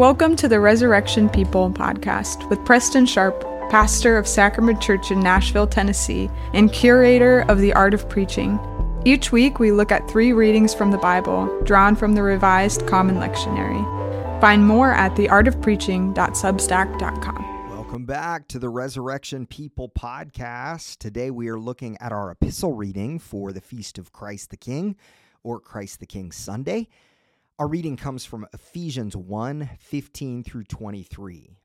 Welcome to the Resurrection People podcast with Preston Sharpe, pastor of Sacrament Church in Nashville, Tennessee, and curator of the Art of Preaching. Each week, we look at three readings from the Bible, drawn from the Revised Common Lectionary. Find more at theartofpreaching.substack.com. Welcome back to the Resurrection People podcast. Today, we are looking at our epistle reading for the Feast of Christ the King, or Christ the King Sunday. Our reading comes from Ephesians 1 15 through 23.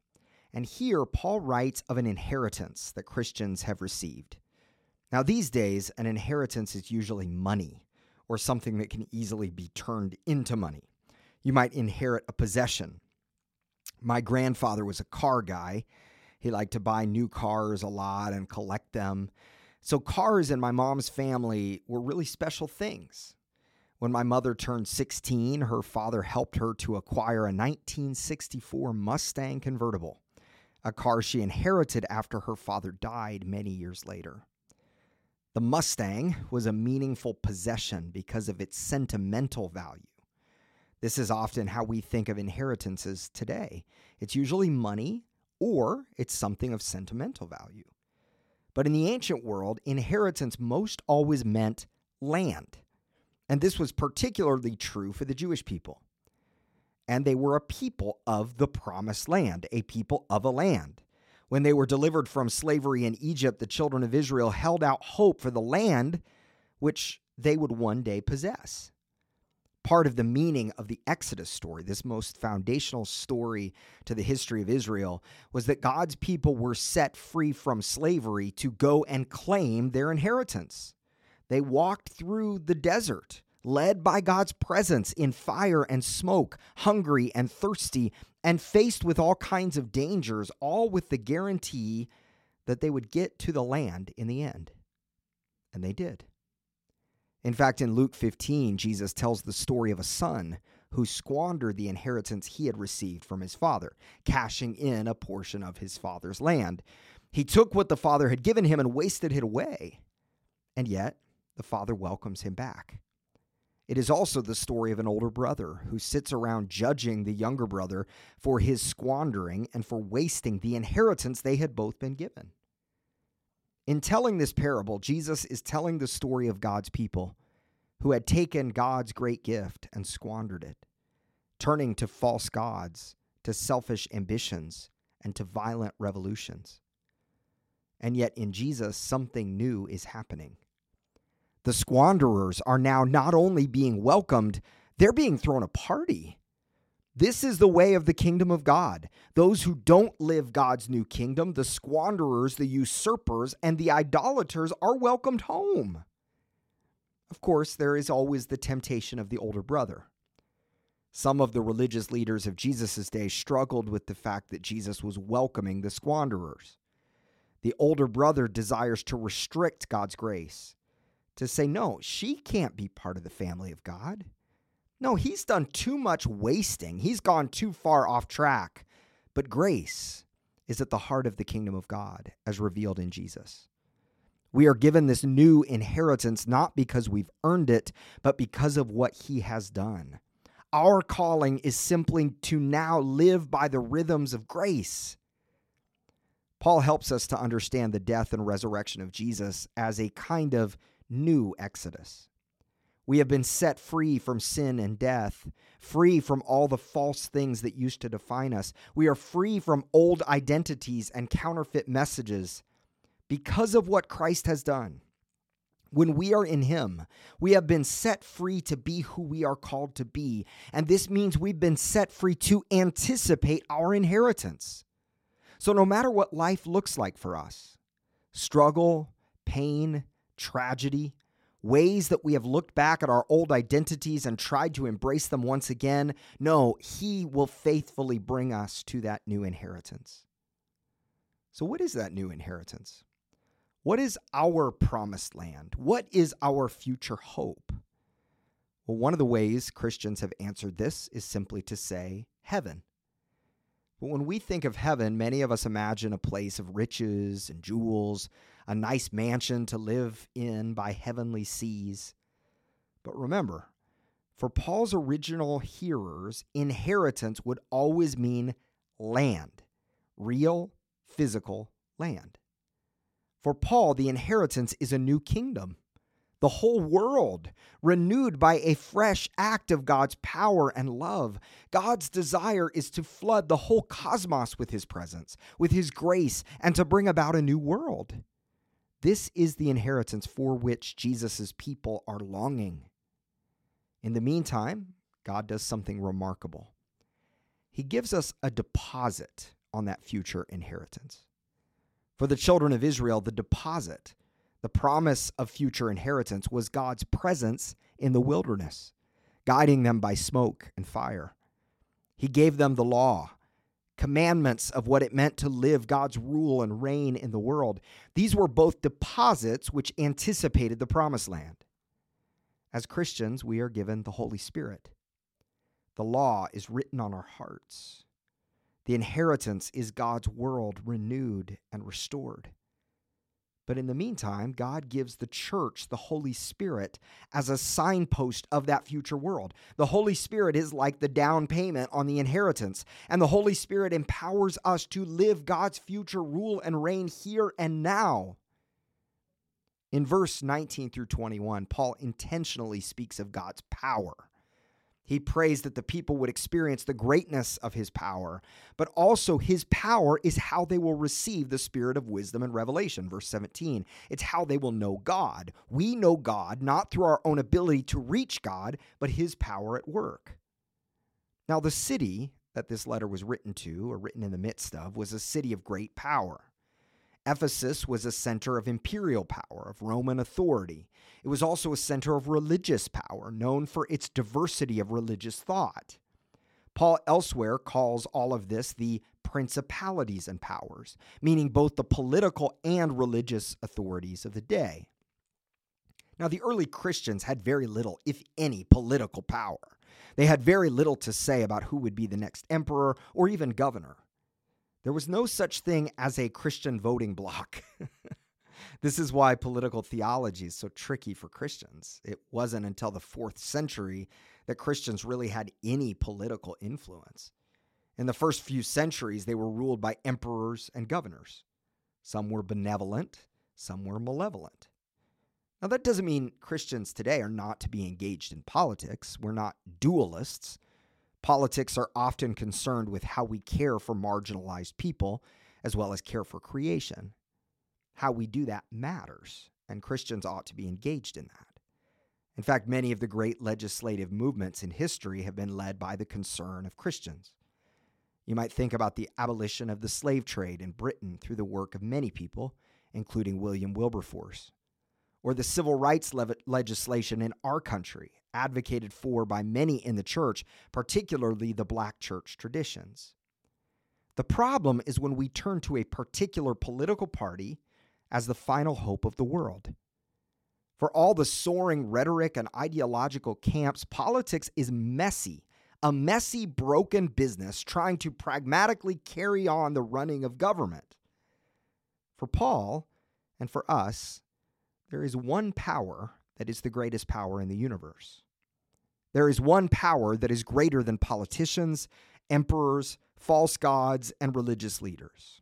And here, Paul writes of an inheritance that Christians have received. Now, these days, an inheritance is usually money or something that can easily be turned into money. You might inherit a possession. My grandfather was a car guy. He liked to buy new cars a lot and collect them. So, cars in my mom's family were really special things. When my mother turned 16, her father helped her to acquire a 1964 Mustang convertible, a car she inherited after her father died many years later. The Mustang was a meaningful possession because of its sentimental value. This is often how we think of inheritances today. It's usually money or it's something of sentimental value. But in the ancient world, inheritance most always meant land. And this was particularly true for the Jewish people. And they were a people of the promised land, a people of a land. When they were delivered from slavery in Egypt, the children of Israel held out hope for the land which they would one day possess. Part of the meaning of the Exodus story, this most foundational story to the history of Israel, was that God's people were set free from slavery to go and claim their inheritance. They walked through the desert, led by God's presence in fire and smoke, hungry and thirsty, and faced with all kinds of dangers, all with the guarantee that they would get to the land in the end. And they did. In fact, in Luke 15, Jesus tells the story of a son who squandered the inheritance he had received from his father, cashing in a portion of his father's land. He took what the father had given him and wasted it away. And yet, the father welcomes him back. It is also the story of an older brother who sits around judging the younger brother for his squandering and for wasting the inheritance they had both been given. In telling this parable, Jesus is telling the story of God's people who had taken God's great gift and squandered it, turning to false gods, to selfish ambitions, and to violent revolutions. And yet, in Jesus, something new is happening. The squanderers are now not only being welcomed, they're being thrown a party. This is the way of the kingdom of God. Those who don't live God's new kingdom, the squanderers, the usurpers, and the idolaters are welcomed home. Of course, there is always the temptation of the older brother. Some of the religious leaders of Jesus' day struggled with the fact that Jesus was welcoming the squanderers. The older brother desires to restrict God's grace to say, no, she can't be part of the family of God. No, he's done too much wasting. He's gone too far off track. But grace is at the heart of the kingdom of God as revealed in Jesus. We are given this new inheritance not because we've earned it, but because of what he has done. Our calling is simply to now live by the rhythms of grace. Paul helps us to understand the death and resurrection of Jesus as a kind of new Exodus. We have been set free from sin and death, free from all the false things that used to define us. We are free from old identities and counterfeit messages because of what Christ has done. When we are in Him, we have been set free to be who we are called to be. And this means we've been set free to anticipate our inheritance. So, no matter what life looks like for us struggle, pain, tragedy, ways that we have looked back at our old identities and tried to embrace them once again. No, He will faithfully bring us to that new inheritance. So, what is that new inheritance? What is our promised land? What is our future hope? Well, one of the ways Christians have answered this is simply to say heaven. But when we think of heaven, many of us imagine a place of riches and jewels, a nice mansion to live in by heavenly seas. But remember, For Paul's original hearers, inheritance would always mean land, real, physical land. For Paul, the inheritance is a new kingdom, the whole world renewed by a fresh act of God's power and love. God's desire is to flood the whole cosmos with his presence, with his grace, and to bring about a new world. This is the inheritance for which Jesus' people are longing. In the meantime, God does something remarkable. He gives us a deposit on that future inheritance. For the children of Israel, the deposit, the promise of future inheritance, was God's presence in the wilderness, guiding them by smoke and fire. He gave them the law, commandments of what it meant to live God's rule and reign in the world. These were both deposits which anticipated the promised land. As Christians, we are given the Holy Spirit. The law is written on our hearts. The inheritance is God's world renewed and restored. But in the meantime, God gives the church the Holy Spirit as a signpost of that future world. The Holy Spirit is like the down payment on the inheritance, and the Holy Spirit empowers us to live God's future rule and reign here and now. In verse 19 through 21, Paul intentionally speaks of God's power. He prays that the people would experience the greatness of his power, but also his power is how they will receive the spirit of wisdom and revelation. Verse 17, it's how they will know God. We know God not through our own ability to reach God, but his power at work. Now, the city that this letter was written to, or written in the midst of, was a city of great power. Ephesus was a center of imperial power, of Roman authority. It was also a center of religious power, known for its diversity of religious thought. Paul elsewhere calls all of this the principalities and powers, meaning both the political and religious authorities of the day. Now, the early Christians had very little, if any, political power. They had very little to say about who would be the next emperor or even governor. There was no such thing as a Christian voting bloc. this is why political theology is so tricky for Christians. It wasn't until the fourth century that Christians really had any political influence. In the first few centuries, they were ruled by emperors and governors. Some were benevolent, some were malevolent. Now, that doesn't mean Christians today are not to be engaged in politics. We're not dualists. Politics are often concerned with how we care for marginalized people as well as care for creation. How we do that matters, and Christians ought to be engaged in that. In fact, many of the great legislative movements in history have been led by the concern of Christians. You might think about the abolition of the slave trade in Britain through the work of many people, including William Wilberforce, or the civil rights le- legislation in our country advocated for by many in the church, particularly the black church traditions. The problem is when we turn to a particular political party as the final hope of the world. For all the soaring rhetoric and ideological camps, politics is messy, a messy, broken business trying to pragmatically carry on the running of government. For Paul and for us, there is one power that is the greatest power in the universe. There is one power that is greater than politicians, emperors, false gods, and religious leaders.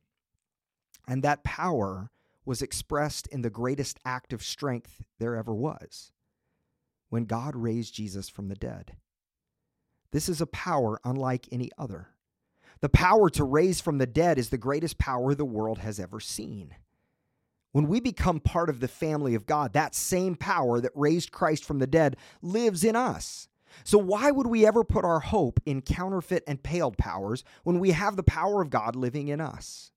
And that power was expressed in the greatest act of strength there ever was when God raised Jesus from the dead. This is a power unlike any other. The power to raise from the dead is the greatest power the world has ever seen. When we become part of the family of God, that same power that raised Christ from the dead lives in us. So, why would we ever put our hope in counterfeit and paled powers when we have the power of God living in us?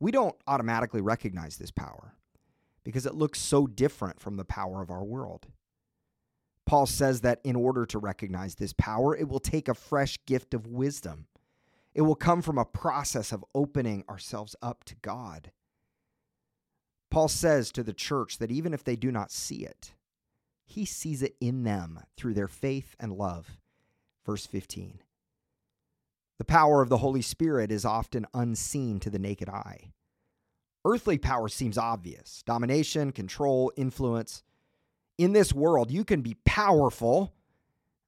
We don't automatically recognize this power because it looks so different from the power of our world. Paul says that in order to recognize this power, it will take a fresh gift of wisdom. It will come from a process of opening ourselves up to God. Paul says to the church that even if they do not see it, he sees it in them through their faith and love. Verse 15. The power of the Holy Spirit is often unseen to the naked eye. Earthly power seems obvious domination, control, influence. In this world, you can be powerful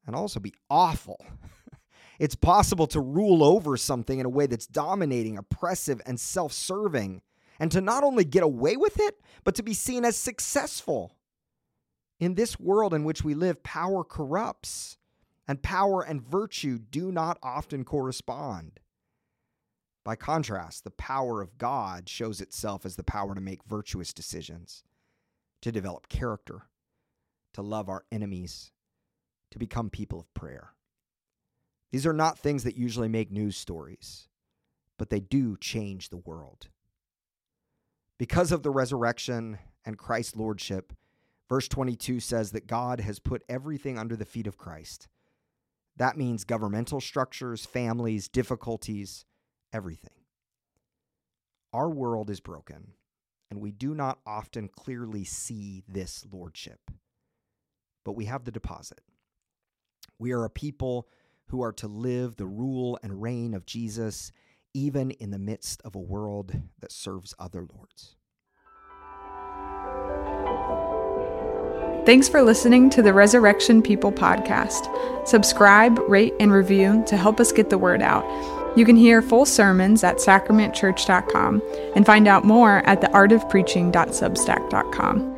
and also be awful. it's possible to rule over something in a way that's dominating, oppressive, and self serving, and to not only get away with it, but to be seen as successful. In this world in which we live, power corrupts, and power and virtue do not often correspond. By contrast, the power of God shows itself as the power to make virtuous decisions, to develop character, to love our enemies, to become people of prayer. These are not things that usually make news stories, but they do change the world. Because of the resurrection and Christ's lordship, verse 22 says that God has put everything under the feet of Christ. That means governmental structures, families, difficulties, everything. Our world is broken, and we do not often clearly see this lordship. But we have the deposit. We are a people who are to live the rule and reign of Jesus, even in the midst of a world that serves other lords. Thanks for listening to the Resurrection People podcast. Subscribe, rate, and review to help us get the word out. You can hear full sermons at sacramentchurch.com and find out more at theartofpreaching.substack.com.